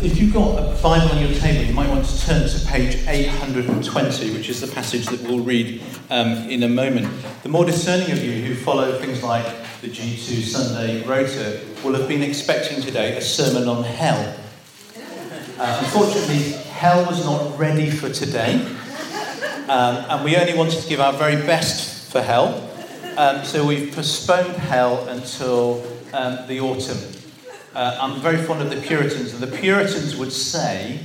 If you've got a Bible on your table, you might want to turn to page 820, which is the passage that we'll read um, in a moment. The more discerning of you who follow things like the G2 Sunday Rota will have been expecting today a sermon on hell. Uh, unfortunately, hell was not ready for today, um, and we only wanted to give our very best for hell, um, so we've postponed hell until um, the autumn. Uh, I'm very fond of the Puritans, and the Puritans would say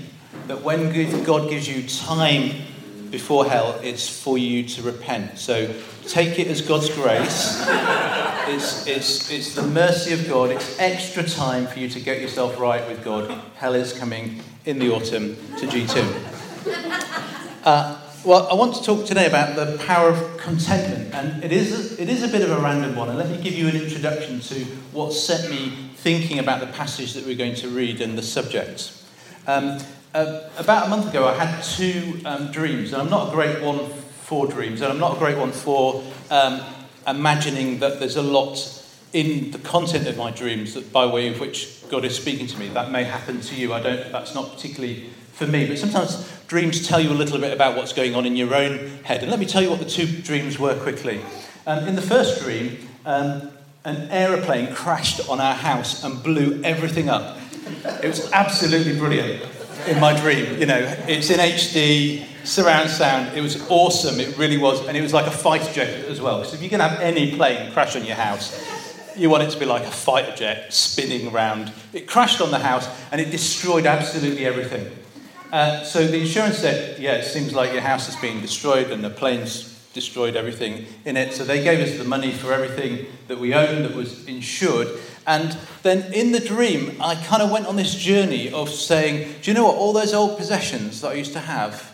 that when God gives you time before hell, it's for you to repent. So take it as God's grace. It's, it's, it's the mercy of God. It's extra time for you to get yourself right with God. Hell is coming in the autumn to G2. Uh, well, I want to talk today about the power of contentment, and it is, a, it is a bit of a random one. And let me give you an introduction to what set me thinking about the passage that we're going to read and the subject. Um, uh, about a month ago, I had two um, dreams, and I'm not a great one for dreams, and I'm not a great one for um, imagining that there's a lot in the content of my dreams that by way of which God is speaking to me. That may happen to you. I don't. That's not particularly for me. But sometimes dreams tell you a little bit about what's going on in your own head. And let me tell you what the two dreams were quickly. Um, in the first dream, um, an aeroplane crashed on our house and blew everything up. It was absolutely brilliant in my dream. You know, it's in HD, surround sound. It was awesome. It really was. And it was like a fighter jet as well. So if you can have any plane crash on your house, you want it to be like a fighter jet spinning around. It crashed on the house and it destroyed absolutely everything. Uh, so the insurance said, yeah, it seems like your house has been destroyed and the plane's destroyed everything in it. So they gave us the money for everything that we owned that was insured. And then in the dream, I kind of went on this journey of saying, do you know what? All those old possessions that I used to have,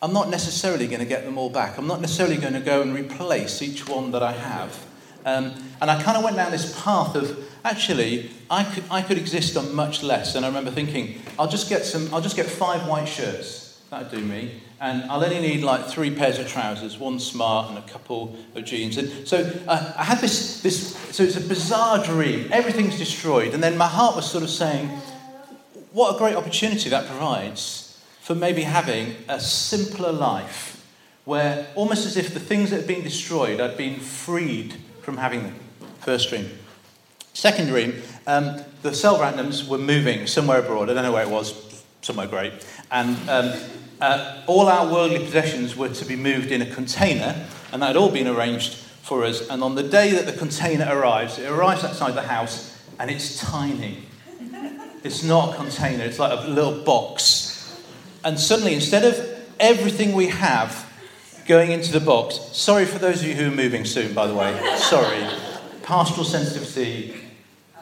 I'm not necessarily going to get them all back. I'm not necessarily going to go and replace each one that I have. Um, and I kind of went down this path of actually, I could, I could exist on much less. And I remember thinking, I'll just get some, I'll just get five white shirts. That'd do me. And I'll only need like three pairs of trousers, one smart and a couple of jeans. And so uh, I had this, this, so it's a bizarre dream. Everything's destroyed. And then my heart was sort of saying, what a great opportunity that provides for maybe having a simpler life where almost as if the things that had been destroyed, I'd been freed from having them. First dream. Second dream, um, the Selvaratnams were moving somewhere abroad. I don't know where it was, somewhere great. And um, uh, all our worldly possessions were to be moved in a container, and that had all been arranged for us. And on the day that the container arrives, it arrives outside the house, and it's tiny. It's not a container, it's like a little box. And suddenly, instead of everything we have going into the box. Sorry for those of you who are moving soon, by the way. Sorry. Pastoral sensitivity,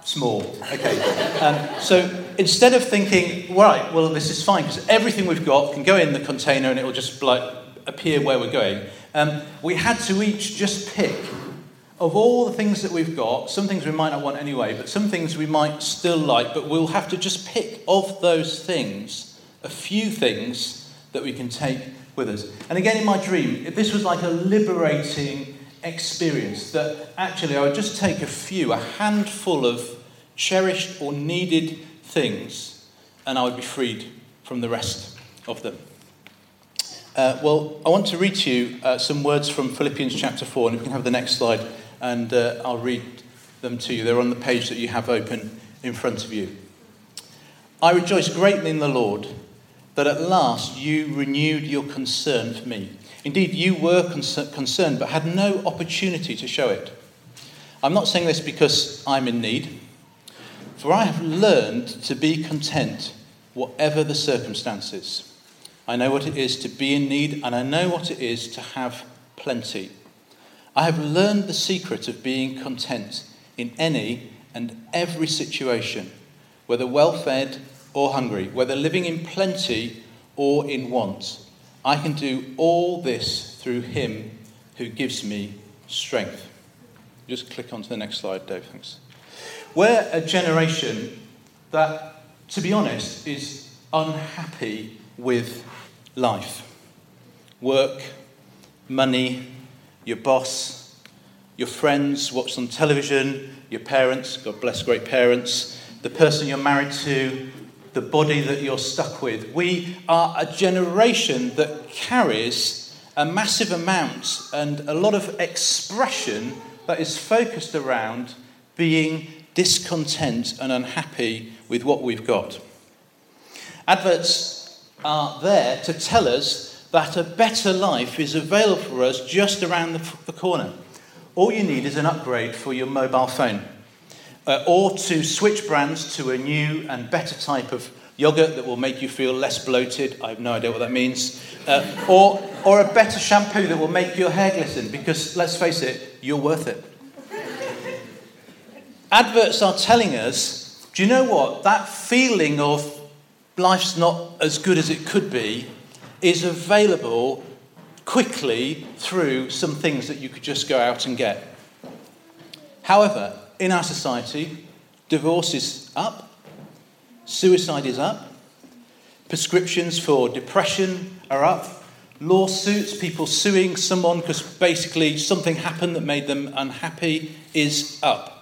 small. Okay. Um, so instead of thinking, right, well, this is fine because everything we've got can go in the container and it will just like appear where we're going, um, we had to each just pick of all the things that we've got, some things we might not want anyway, but some things we might still like, but we'll have to just pick of those things a few things that we can take with us. And again, in my dream, this was like a liberating experience that actually I would just take a few, a handful of cherished or needed things, and I would be freed from the rest of them. Uh, well, I want to read to you uh, some words from Philippians chapter 4, and if we can have the next slide, and uh, I'll read them to you. They're on the page that you have open in front of you. I rejoice greatly in the Lord that at last you renewed your concern for me. Indeed, you were concerned but had no opportunity to show it. I'm not saying this because I'm in need, for I have learned to be content whatever the circumstances. I know what it is to be in need, and I know what it is to have plenty. I have learned the secret of being content in any and every situation, whether well fed or hungry, whether living in plenty or in want. I can do all this through him who gives me strength. Just click on to the next slide, Dave. Thanks. We're a generation that, to be honest, is unhappy with life. Work, money, your boss, your friends, what's on television, your parents, God bless great parents, the person you're married to, the body that you're stuck with. We are a generation that carries a massive amount and a lot of expression that is focused around being discontent and unhappy with what we've got. Adverts are there to tell us that a better life is available for us just around the, the corner. All you need is an upgrade for your mobile phone uh, or to switch brands to a new and better type of yogurt that will make you feel less bloated. I have no idea what that means. Uh, or, or a better shampoo that will make your hair glisten because, let's face it, you're worth it. Adverts are telling us do you know what? That feeling of life's not as good as it could be is available quickly through some things that you could just go out and get. However, in our society, divorce is up, suicide is up, prescriptions for depression are up, lawsuits, people suing someone because basically something happened that made them unhappy, is up.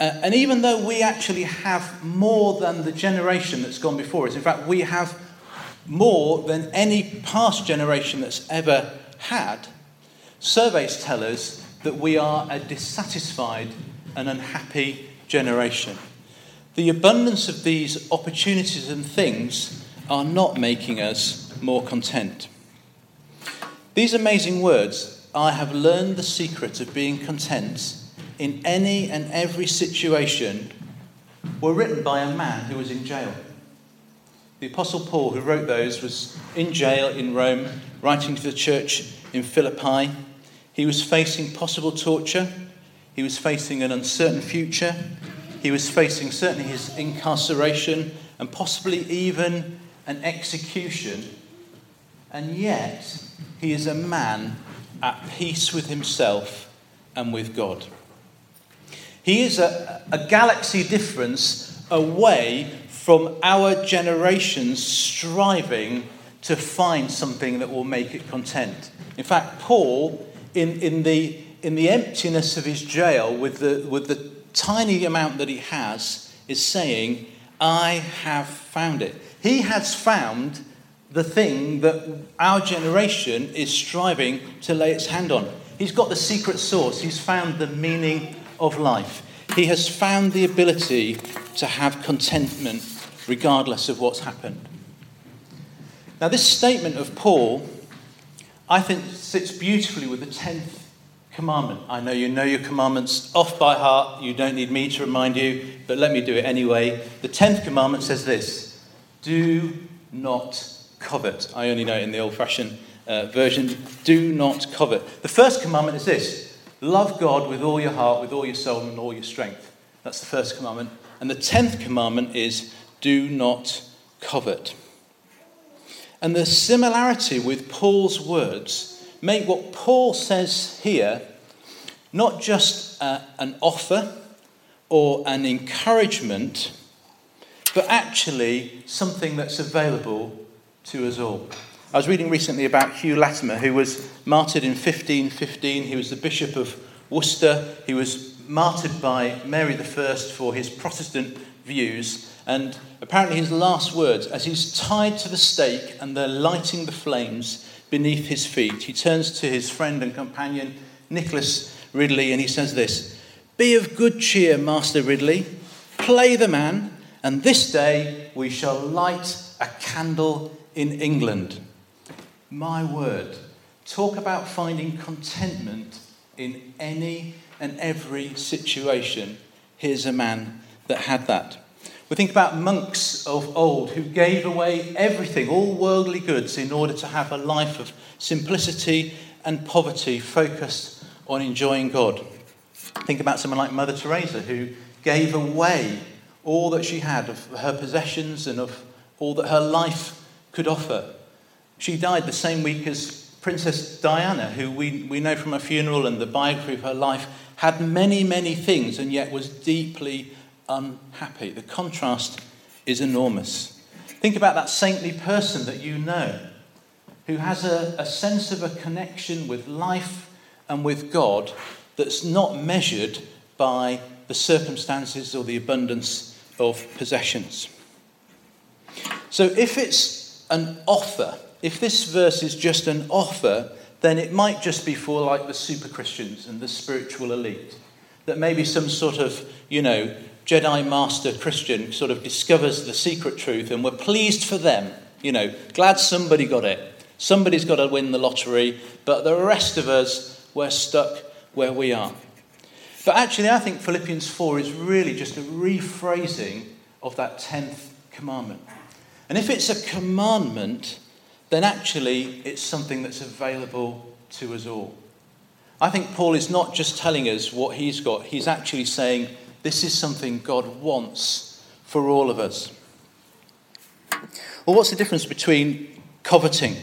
Uh, and even though we actually have more than the generation that's gone before us, in fact, we have more than any past generation that's ever had, surveys tell us that we are a dissatisfied and unhappy generation. The abundance of these opportunities and things are not making us more content. These amazing words, I have learned the secret of being content in any and every situation, were written by a man who was in jail. The Apostle Paul, who wrote those, was in jail in Rome, writing to the church in Philippi. He was facing possible torture. He was facing an uncertain future. He was facing certainly his incarceration and possibly even an execution. And yet, he is a man at peace with himself and with God. He is a, a galaxy difference away from our generation's striving to find something that will make it content. In fact, Paul, in, in the in the emptiness of his jail, with the, with the tiny amount that he has, is saying, I have found it. He has found the thing that our generation is striving to lay its hand on. He's got the secret source, he's found the meaning of life. He has found the ability to have contentment regardless of what's happened. Now, this statement of Paul, I think, sits beautifully with the 10th commandment. I know you know your commandments off by heart. You don't need me to remind you, but let me do it anyway. The 10th commandment says this Do not covet. I only know it in the old fashioned uh, version. Do not covet. The first commandment is this Love God with all your heart, with all your soul, and all your strength. That's the first commandment. And the 10th commandment is Do not covet. And the similarity with Paul's words make what Paul says here not just uh, an offer or an encouragement, but actually something that's available to us all. I was reading recently about Hugh Latimer, who was martyred in 1515. He was the Bishop of Worcester. He was martyred by Mary I for his Protestant views. And apparently, his last words, as he's tied to the stake and they're lighting the flames, beneath his feet. He turns to his friend and companion, Nicholas Ridley, and he says this Be of good cheer, Master Ridley. Play the man, and this day we shall light a candle in England. My word. Talk about finding contentment in any and every situation. Here's a man that had that. We think about monks of old who gave away everything, all worldly goods, in order to have a life of simplicity and poverty focused on enjoying God. Think about someone like Mother Teresa who gave away all that she had of her possessions and of all that her life could offer. She died the same week as Princess Diana, who we, we know from her funeral and the biography of her life, had many, many things and yet was deeply unhappy. The contrast is enormous. Think about that saintly person that you know who has a, a sense of a connection with life and with God that's not measured by the circumstances or the abundance of possessions. So if it's an offer, if this verse is just an offer, then it might just be for like the super Christians and the spiritual elite. That maybe some sort of, you know, Jedi Master Christian sort of discovers the secret truth and we're pleased for them. You know, glad somebody got it. Somebody's got to win the lottery, but the rest of us, we're stuck where we are. But actually, I think Philippians 4 is really just a rephrasing of that 10th commandment. And if it's a commandment, then actually it's something that's available to us all. I think Paul is not just telling us what he's got, he's actually saying this is something God wants for all of us. Well, what's the difference between coveting,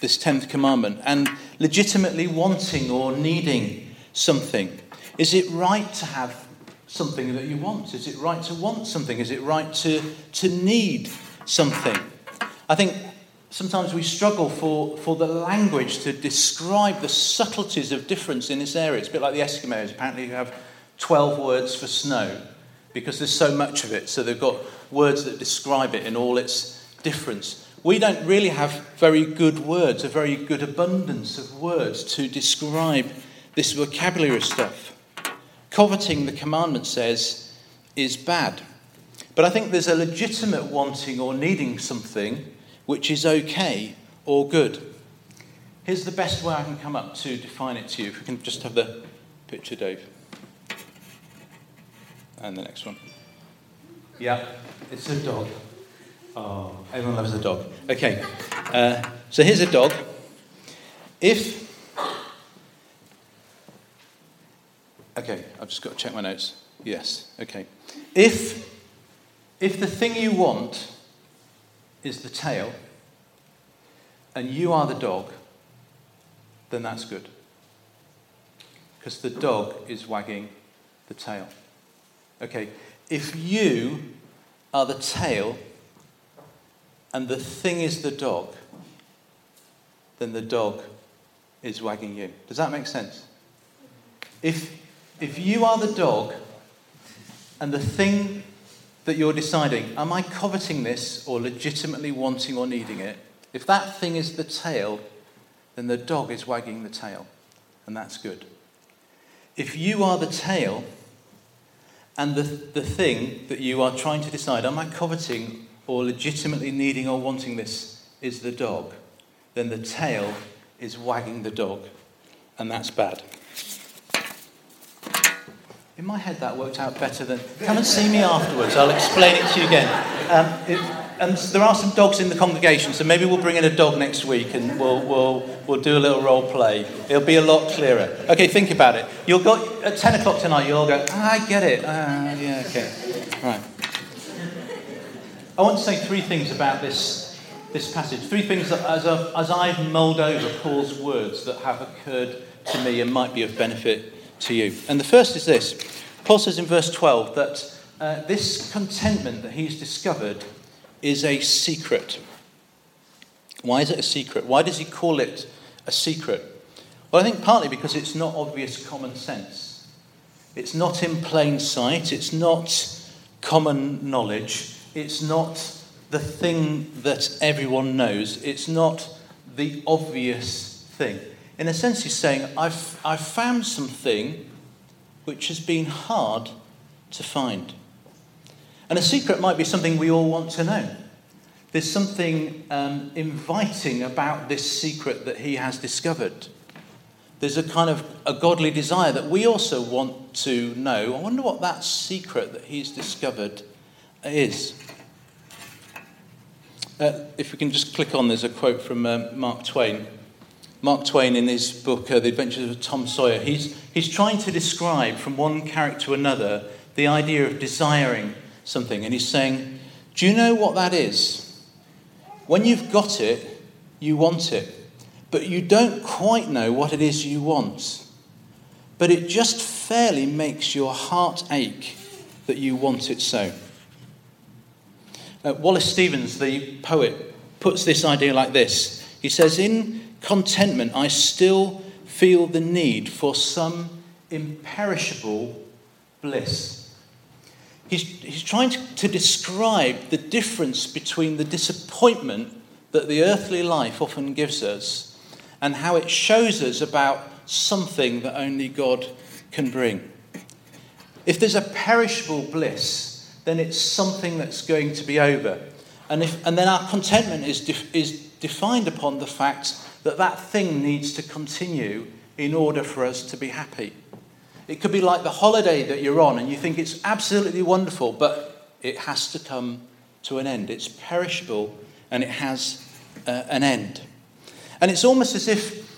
this 10th commandment, and legitimately wanting or needing something? Is it right to have something that you want? Is it right to want something? Is it right to, to need something? I think sometimes we struggle for, for the language to describe the subtleties of difference in this area. It's a bit like the Eskimos. Apparently, you have 12 words for snow because there's so much of it. So they've got words that describe it in all its difference. We don't really have very good words, a very good abundance of words to describe this vocabulary stuff. Coveting, the commandment says, is bad. But I think there's a legitimate wanting or needing something which is okay or good. Here's the best way I can come up to define it to you. If we can just have the picture, Dave. And the next one. Yeah, it's a dog. Oh, everyone loves a dog. Okay, uh, so here's a dog. If. Okay, I've just got to check my notes. Yes, okay. If, if the thing you want is the tail, and you are the dog, then that's good. Because the dog is wagging the tail. Okay, if you are the tail and the thing is the dog, then the dog is wagging you. Does that make sense? If, if you are the dog and the thing that you're deciding, am I coveting this or legitimately wanting or needing it? If that thing is the tail, then the dog is wagging the tail, and that's good. If you are the tail, and the, the thing that you are trying to decide, am I coveting or legitimately needing or wanting this, is the dog, then the tail is wagging the dog, and that's bad. In my head, that worked out better than. Come and see me afterwards, I'll explain it to you again. Um, it, and there are some dogs in the congregation, so maybe we'll bring in a dog next week and we'll, we'll, we'll do a little role play. It'll be a lot clearer. Okay, think about it. You'll go, at 10 o'clock tonight, you'll go, ah, I get it. Ah, yeah, okay. Right. I want to say three things about this, this passage. Three things that, as, as I've mulled over Paul's words that have occurred to me and might be of benefit to you. And the first is this Paul says in verse 12 that uh, this contentment that he's discovered is a secret. Why is it a secret? Why does he call it a secret? Well, I think partly because it's not obvious common sense. It's not in plain sight. It's not common knowledge. It's not the thing that everyone knows. It's not the obvious thing. In a sense, he's saying, I've, I've found something which has been hard to find. And a secret might be something we all want to know. There's something um, inviting about this secret that he has discovered. There's a kind of a godly desire that we also want to know. I wonder what that secret that he's discovered is. Uh, if we can just click on, there's a quote from uh, Mark Twain. Mark Twain, in his book, uh, The Adventures of Tom Sawyer, he's, he's trying to describe from one character to another the idea of desiring something. And he's saying, Do you know what that is? When you've got it, you want it, but you don't quite know what it is you want. But it just fairly makes your heart ache that you want it so. Uh, Wallace Stevens, the poet, puts this idea like this He says, In contentment, I still feel the need for some imperishable bliss. he's, he's trying to, to describe the difference between the disappointment that the earthly life often gives us and how it shows us about something that only God can bring. If there's a perishable bliss, then it's something that's going to be over. And, if, and then our contentment is, def, is defined upon the fact that that thing needs to continue in order for us to be happy. It could be like the holiday that you're on and you think it's absolutely wonderful, but it has to come to an end. It's perishable and it has uh, an end. And it's almost as if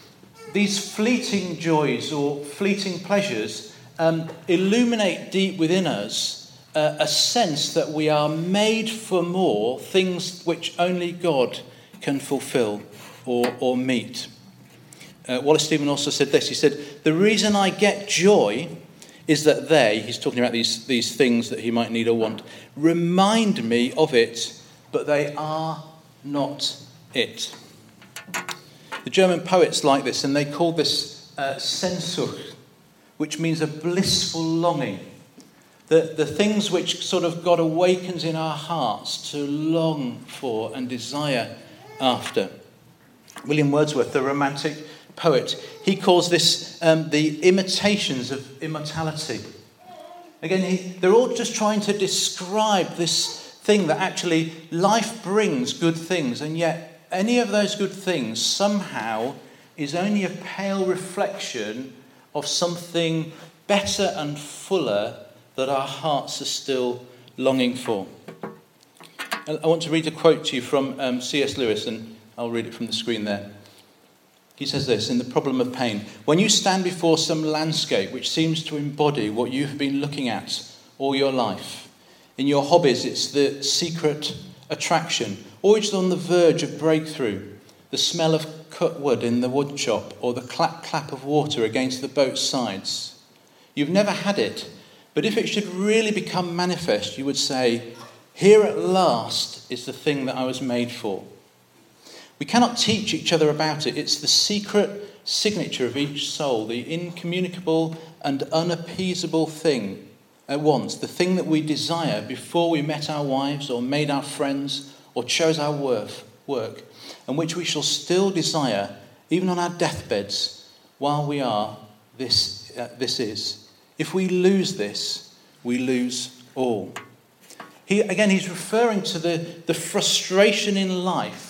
these fleeting joys or fleeting pleasures um, illuminate deep within us uh, a sense that we are made for more, things which only God can fulfill or, or meet uh, Wallace Stephen also said this. He said, The reason I get joy is that they, he's talking about these, these things that he might need or want, remind me of it, but they are not it. The German poets like this, and they call this uh, which means a blissful longing. The, the things which sort of God awakens in our hearts to long for and desire after. William Wordsworth, the romantic poet, he calls this um, the intimations of immortality. Again, he, they're all just trying to describe this thing that actually life brings good things, and yet any of those good things somehow is only a pale reflection of something better and fuller that our hearts are still longing for. I want to read a quote to you from um, C.S. Lewis, and I'll read it from the screen there. He says this in The Problem of Pain When you stand before some landscape which seems to embody what you have been looking at all your life, in your hobbies, it's the secret attraction, it's on the verge of breakthrough, the smell of cut wood in the wood shop, or the clap clap of water against the boat's sides. You've never had it, but if it should really become manifest, you would say, Here at last is the thing that I was made for. We cannot teach each other about it. It's the secret signature of each soul, the incommunicable and unappeasable thing at once, the thing that we desire before we met our wives or made our friends or chose our work, and which we shall still desire even on our deathbeds while we are this, uh, this is. If we lose this, we lose all. He, again, he's referring to the, the frustration in life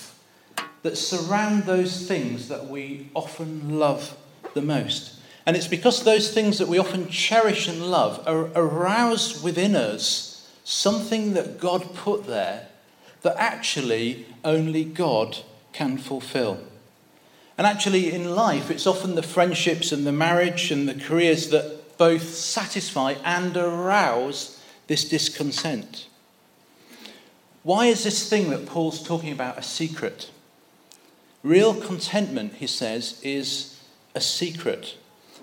that surround those things that we often love the most. And it's because those things that we often cherish and love are aroused within us something that God put there that actually only God can fulfill. And actually, in life, it's often the friendships and the marriage and the careers that both satisfy and arouse this discontent. Why is this thing that Paul's talking about a secret? Real contentment, he says, is a secret.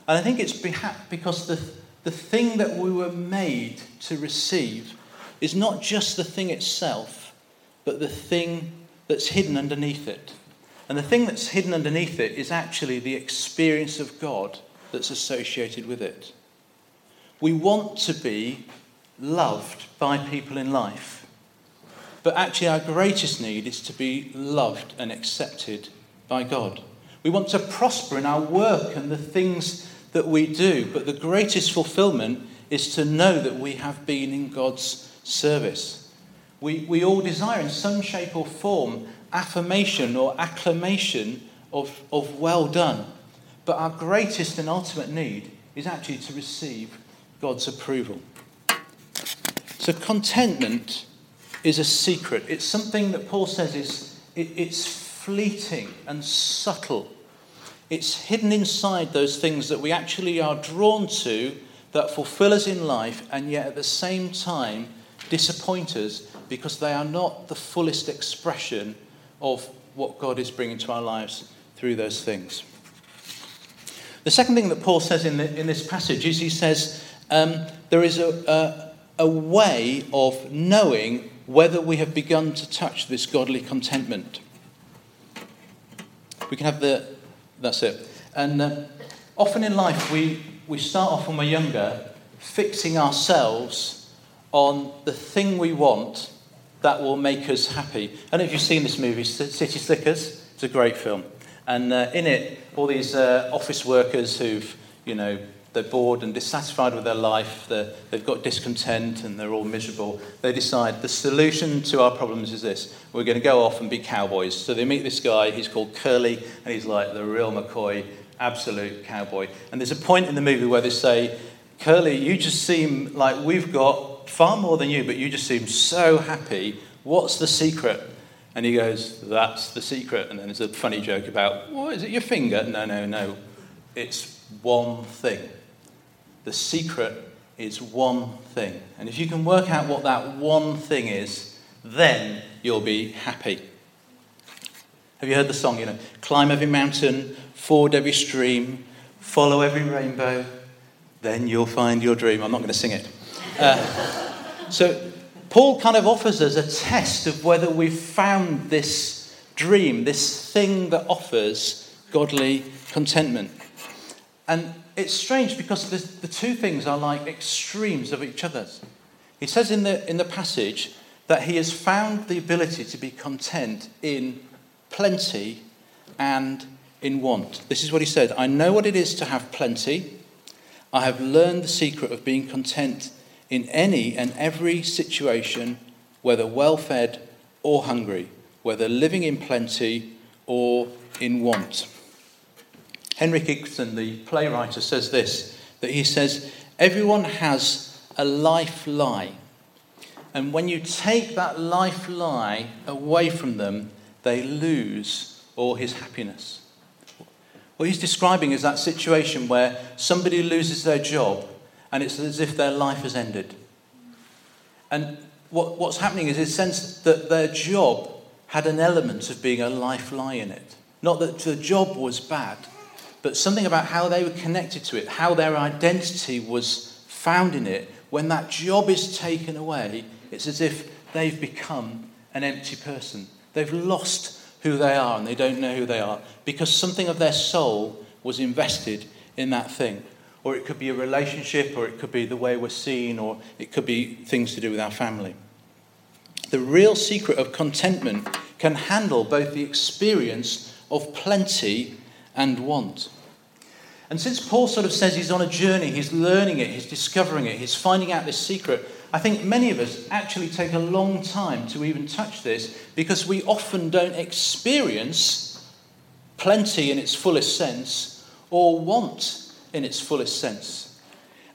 And I think it's because the, the thing that we were made to receive is not just the thing itself, but the thing that's hidden underneath it. And the thing that's hidden underneath it is actually the experience of God that's associated with it. We want to be loved by people in life. But actually, our greatest need is to be loved and accepted by God. We want to prosper in our work and the things that we do, but the greatest fulfillment is to know that we have been in God's service. We, we all desire, in some shape or form, affirmation or acclamation of, of well done. But our greatest and ultimate need is actually to receive God's approval. So, contentment is a secret. It's something that Paul says is it, it's fleeting and subtle. It's hidden inside those things that we actually are drawn to that fulfill us in life and yet at the same time disappoint us because they are not the fullest expression of what God is bringing to our lives through those things. The second thing that Paul says in, the, in this passage is he says um, there is a, a, a way of knowing whether we have begun to touch this godly contentment. We can have the, that's it. And uh, often in life, we, we start off when we're younger fixing ourselves on the thing we want that will make us happy. I don't know if you've seen this movie, City Slickers. It's a great film. And uh, in it, all these uh, office workers who've, you know, they're bored and dissatisfied with their life, they've got discontent and they're all miserable. They decide the solution to our problems is this we're going to go off and be cowboys. So they meet this guy, he's called Curly, and he's like the real McCoy, absolute cowboy. And there's a point in the movie where they say, Curly, you just seem like we've got far more than you, but you just seem so happy. What's the secret? And he goes, That's the secret. And then there's a funny joke about, What is it, your finger? No, no, no. It's one thing. The secret is one thing. And if you can work out what that one thing is, then you'll be happy. Have you heard the song, you know? Climb every mountain, ford every stream, follow every rainbow, then you'll find your dream. I'm not going to sing it. Uh, so, Paul kind of offers us a test of whether we've found this dream, this thing that offers godly contentment. And it's strange because the, the two things are like extremes of each other's. He says in the, in the passage that he has found the ability to be content in plenty and in want. This is what he said I know what it is to have plenty. I have learned the secret of being content in any and every situation, whether well fed or hungry, whether living in plenty or in want. Henrik Ibsen, the playwright, says this that he says, Everyone has a life lie. And when you take that life lie away from them, they lose all his happiness. What he's describing is that situation where somebody loses their job and it's as if their life has ended. And what, what's happening is a sense that their job had an element of being a life lie in it. Not that the job was bad, but something about how they were connected to it, how their identity was found in it. When that job is taken away, it's as if they've become an empty person. They've lost who they are and they don't know who they are because something of their soul was invested in that thing. Or it could be a relationship, or it could be the way we're seen, or it could be things to do with our family. The real secret of contentment can handle both the experience of plenty and want. And since Paul sort of says he's on a journey, he's learning it, he's discovering it, he's finding out this secret, I think many of us actually take a long time to even touch this because we often don't experience plenty in its fullest sense or want in its fullest sense.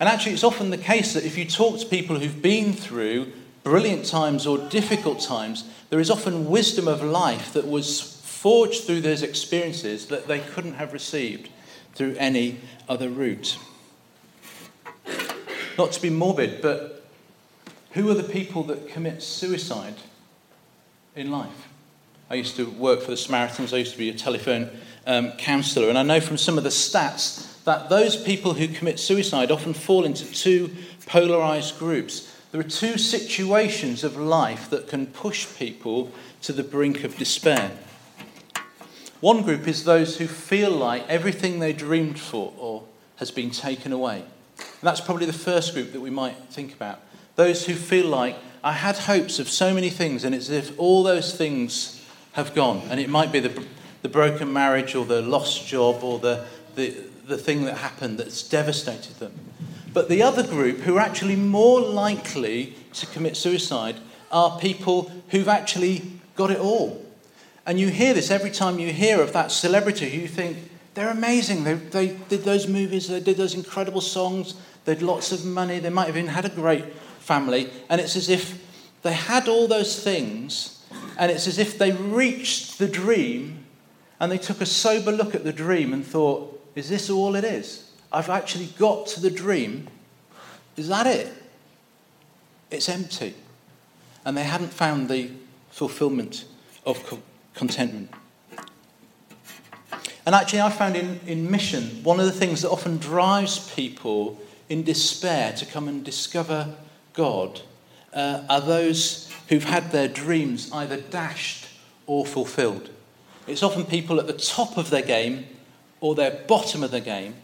And actually, it's often the case that if you talk to people who've been through brilliant times or difficult times, there is often wisdom of life that was forged through those experiences that they couldn't have received through any other route. Not to be morbid, but who are the people that commit suicide in life? I used to work for the Samaritans, I used to be a telephone um, counsellor, and I know from some of the stats that those people who commit suicide often fall into two polarised groups. There are two situations of life that can push people to the brink of despair. One group is those who feel like everything they dreamed for or has been taken away. And that's probably the first group that we might think about. Those who feel like I had hopes of so many things, and it's as if all those things have gone. And it might be the, the broken marriage or the lost job or the, the, the thing that happened that's devastated them. But the other group, who are actually more likely to commit suicide, are people who've actually got it all. And you hear this every time you hear of that celebrity, you think, they're amazing. They, they did those movies, they did those incredible songs, they had lots of money, they might have even had a great family. And it's as if they had all those things, and it's as if they reached the dream and they took a sober look at the dream and thought, is this all it is? I've actually got to the dream. Is that it? It's empty. And they hadn't found the fulfillment of contentment. And actually, I found in, in mission, one of the things that often drives people in despair to come and discover God uh, are those who've had their dreams either dashed or fulfilled. It's often people at the top of their game or their bottom of the game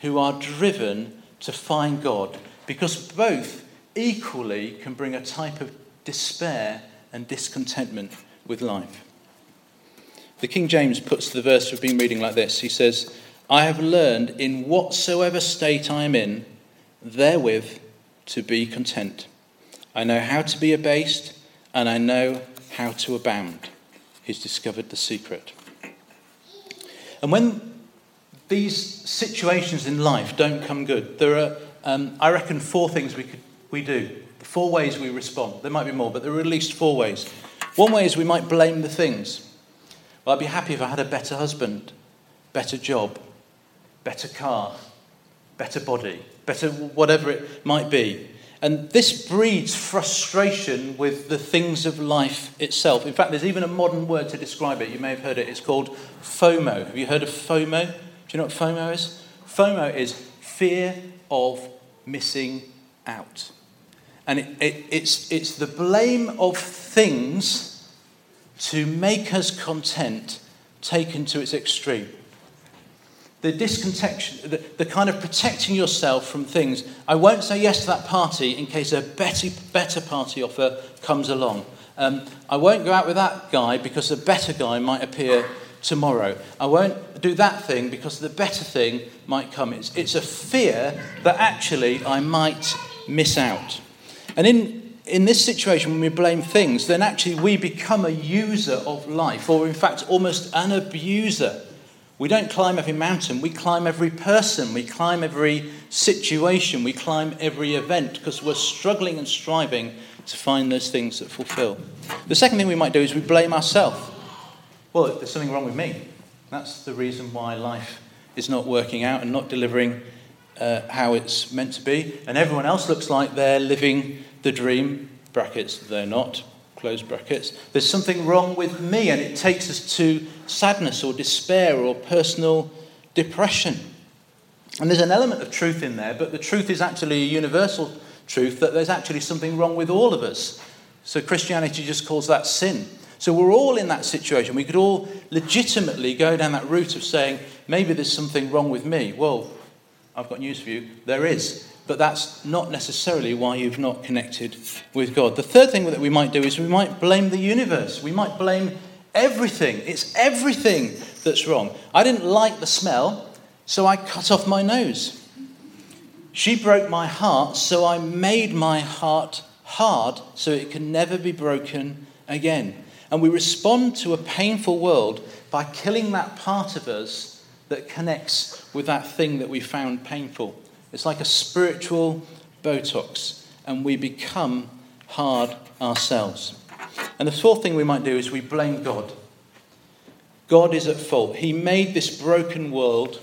who are driven to find God because both equally can bring a type of despair and discontentment with life. The King James puts the verse we've been reading like this He says, I have learned in whatsoever state I am in, therewith to be content. I know how to be abased, and I know how to abound. He's discovered the secret. And when these situations in life don't come good, there are, um, I reckon, four things we, could, we do. Four ways we respond. There might be more, but there are at least four ways. One way is we might blame the things. Well, I'd be happy if I had a better husband, better job, better car, better body, better whatever it might be. And this breeds frustration with the things of life itself. In fact, there's even a modern word to describe it. You may have heard it. It's called FOMO. Have you heard of FOMO? Do you know what FOMO is? FOMO is fear of missing out. And it, it, it's, it's the blame of things to make us content taken to its extreme the disconnection, the, the kind of protecting yourself from things. I won't say yes to that party in case a better, better party offer comes along. Um, I won't go out with that guy because a better guy might appear tomorrow. I won't do that thing because the better thing might come. It's, it's a fear that actually I might miss out. And in, in this situation, when we blame things, then actually we become a user of life, or in fact, almost an abuser we don't climb every mountain, we climb every person, we climb every situation, we climb every event because we're struggling and striving to find those things that fulfill. The second thing we might do is we blame ourselves. Well, there's something wrong with me. That's the reason why life is not working out and not delivering uh, how it's meant to be. And everyone else looks like they're living the dream, brackets, they're not, close brackets. There's something wrong with me, and it takes us to sadness or despair or personal depression. And there's an element of truth in there, but the truth is actually a universal truth that there's actually something wrong with all of us. So Christianity just calls that sin. So we're all in that situation. We could all legitimately go down that route of saying, maybe there's something wrong with me. Well, I've got news for you. There is. But that's not necessarily why you've not connected with God. The third thing that we might do is we might blame the universe. We might blame Everything. It's everything that's wrong. I didn't like the smell, so I cut off my nose. She broke my heart, so I made my heart hard so it can never be broken again. And we respond to a painful world by killing that part of us that connects with that thing that we found painful. It's like a spiritual Botox, and we become hard ourselves. And the fourth thing we might do is we blame God. God is at fault. He made this broken world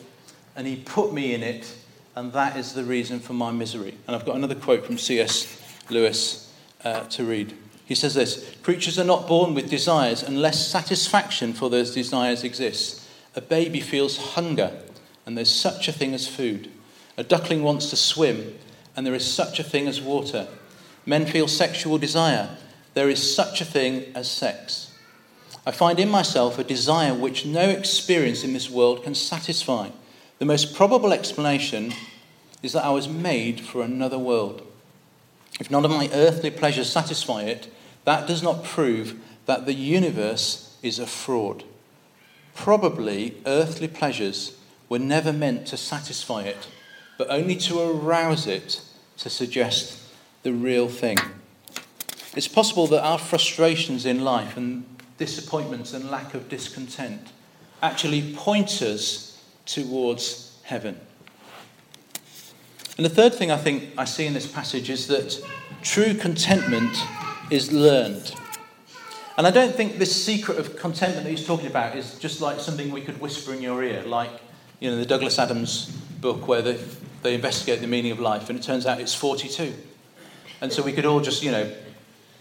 and He put me in it, and that is the reason for my misery. And I've got another quote from C.S. Lewis uh, to read. He says this Creatures are not born with desires unless satisfaction for those desires exists. A baby feels hunger, and there's such a thing as food. A duckling wants to swim, and there is such a thing as water. Men feel sexual desire, there is such a thing as sex. I find in myself a desire which no experience in this world can satisfy. The most probable explanation is that I was made for another world. If none of my earthly pleasures satisfy it, that does not prove that the universe is a fraud. Probably earthly pleasures were never meant to satisfy it, but only to arouse it to suggest the real thing. It's possible that our frustrations in life and disappointments and lack of discontent actually point us towards heaven. And the third thing I think I see in this passage is that true contentment is learned. And I don't think this secret of contentment that he's talking about is just like something we could whisper in your ear, like you know the Douglas Adams book where they, they investigate the meaning of life, and it turns out it's 42. And so we could all just, you know,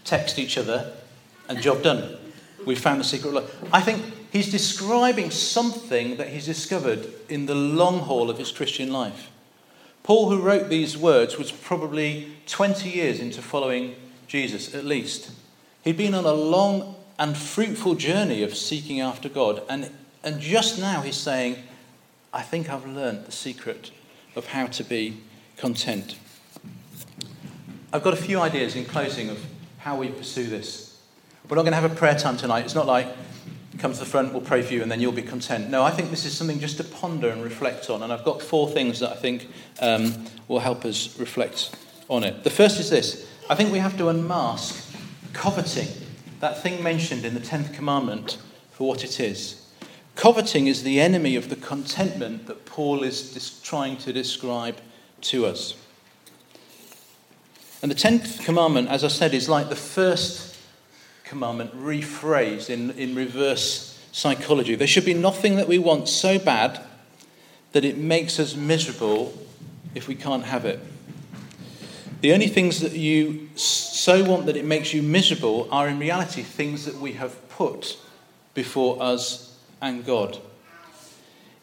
text each other, and job done. We found the secret life. I think he's describing something that he's discovered in the long haul of his Christian life. Paul, who wrote these words, was probably 20 years into following Jesus, at least. He'd been on a long and fruitful journey of seeking after God. And, and just now he's saying, I think I've learned the secret of how to be content. I've got a few ideas in closing of how we pursue this. We're not going to have a prayer time tonight. It's not like come to the front, we'll pray for you, and then you'll be content. No, I think this is something just to ponder and reflect on. And I've got four things that I think um, will help us reflect on it. The first is this I think we have to unmask coveting, that thing mentioned in the 10th commandment, for what it is. Coveting is the enemy of the contentment that Paul is dis- trying to describe to us. And the 10th commandment, as I said, is like the first commandment rephrased in, in reverse psychology. There should be nothing that we want so bad that it makes us miserable if we can't have it. The only things that you so want that it makes you miserable are in reality things that we have put before us and God.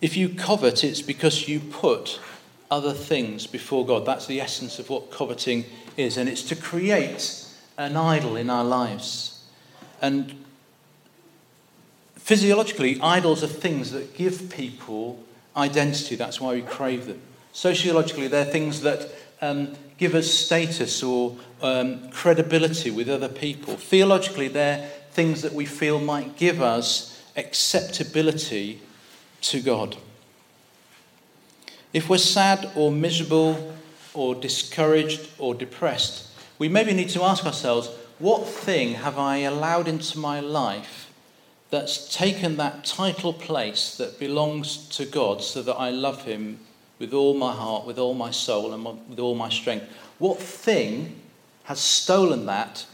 If you covet, it's because you put other things before God. That's the essence of what coveting is, and it's to create an idol in our lives. And physiologically, idols are things that give people identity. That's why we crave them. Sociologically, they're things that um, give us status or um, credibility with other people. Theologically, they're things that we feel might give us acceptability to God. If we're sad or miserable or discouraged or depressed, we maybe need to ask ourselves what thing have I allowed into my life that's taken that title place that belongs to God so that I love Him with all my heart, with all my soul, and with all my strength? What thing has stolen that,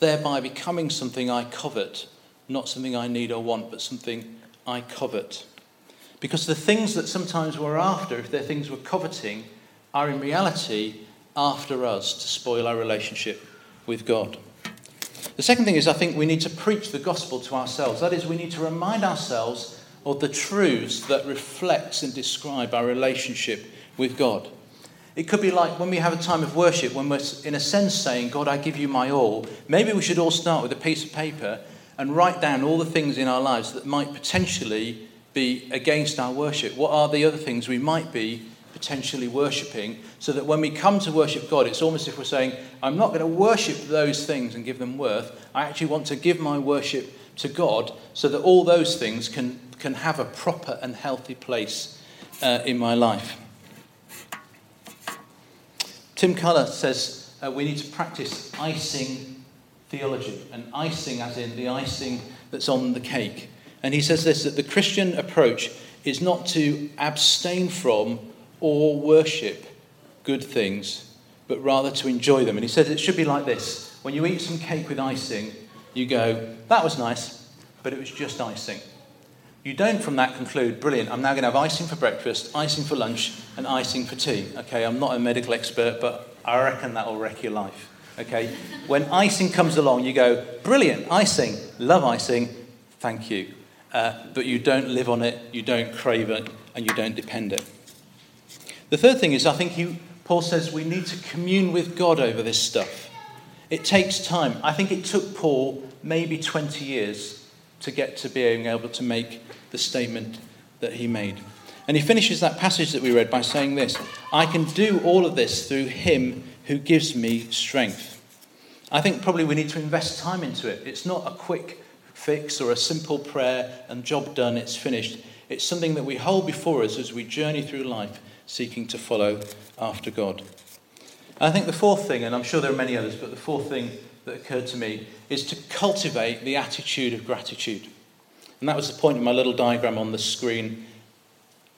thereby becoming something I covet, not something I need or want, but something I covet? Because the things that sometimes we're after, if they're things we're coveting, are in reality after us to spoil our relationship with God. The second thing is, I think we need to preach the gospel to ourselves. That is, we need to remind ourselves of the truths that reflects and describe our relationship with God. It could be like when we have a time of worship, when we're in a sense saying, God, I give you my all. Maybe we should all start with a piece of paper and write down all the things in our lives that might potentially be against our worship? What are the other things we might be potentially worshipping? So that when we come to worship God, it's almost if we're saying, I'm not going to worship those things and give them worth. I actually want to give my worship to God so that all those things can, can have a proper and healthy place uh, in my life. Tim Keller says uh, we need to practice icing theology, and icing as in the icing that's on the cake. And he says this that the Christian approach is not to abstain from or worship good things, but rather to enjoy them. And he says it should be like this when you eat some cake with icing, you go, that was nice, but it was just icing. You don't from that conclude, brilliant, I'm now going to have icing for breakfast, icing for lunch, and icing for tea. Okay, I'm not a medical expert, but I reckon that will wreck your life. Okay, when icing comes along, you go, brilliant, icing, love icing, thank you uh, but you don't live on it, you don't crave it, and you don't depend it. The third thing is, I think Paul says we need to commune with God over this stuff. It takes time. I think it took Paul maybe 20 years to get to being able to make the statement that he made. And he finishes that passage that we read by saying this I can do all of this through him who gives me strength. I think probably we need to invest time into it. It's not a quick fix or a simple prayer and job done, it's finished. It's something that we hold before us as we journey through life seeking to follow after God. I think the fourth thing, and I'm sure there are many others, but the fourth thing that occurred to me is to cultivate the attitude of gratitude. And that was the point in my little diagram on the screen,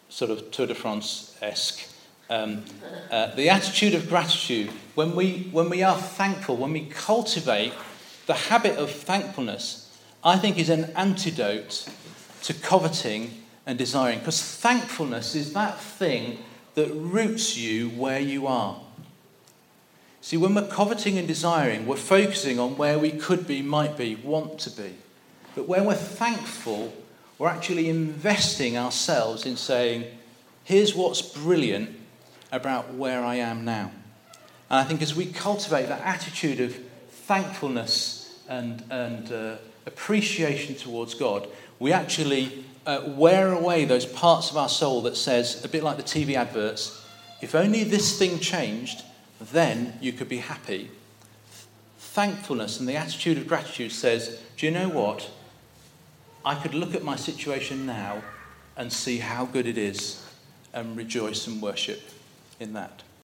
sort of Tour de France esque. Um, uh, the attitude of gratitude, when we, when we are thankful, when we cultivate the habit of thankfulness, I think is an antidote to coveting and desiring. Because thankfulness is that thing that roots you where you are. See, when we're coveting and desiring, we're focusing on where we could be, might be, want to be. But when we're thankful, we're actually investing ourselves in saying, here's what's brilliant about where I am now. And I think as we cultivate that attitude of thankfulness and, and uh, appreciation towards God, we actually uh, wear away those parts of our soul that says, a bit like the TV adverts, if only this thing changed, then you could be happy. Thankfulness and the attitude of gratitude says, Do you know what? I could look at my situation now and see how good it is and rejoice and worship in that.